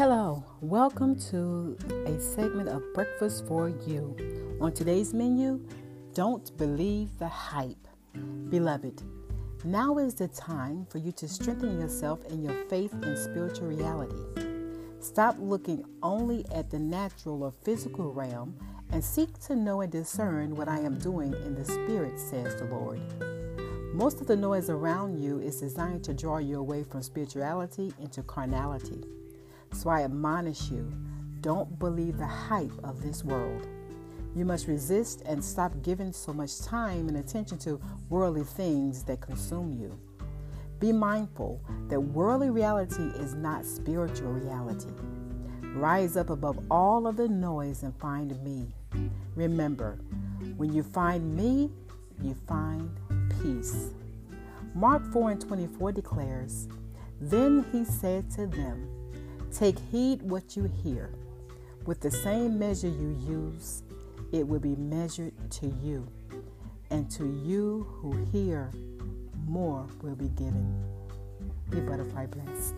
Hello, welcome to a segment of Breakfast for You. On today's menu, don't believe the hype. Beloved, now is the time for you to strengthen yourself in your faith and spiritual reality. Stop looking only at the natural or physical realm and seek to know and discern what I am doing in the spirit, says the Lord. Most of the noise around you is designed to draw you away from spirituality into carnality. So I admonish you don't believe the hype of this world. You must resist and stop giving so much time and attention to worldly things that consume you. Be mindful that worldly reality is not spiritual reality. Rise up above all of the noise and find me. Remember, when you find me, you find peace. Mark 4 and 24 declares, Then he said to them, Take heed what you hear. With the same measure you use, it will be measured to you. And to you who hear, more will be given. Be butterfly blessed.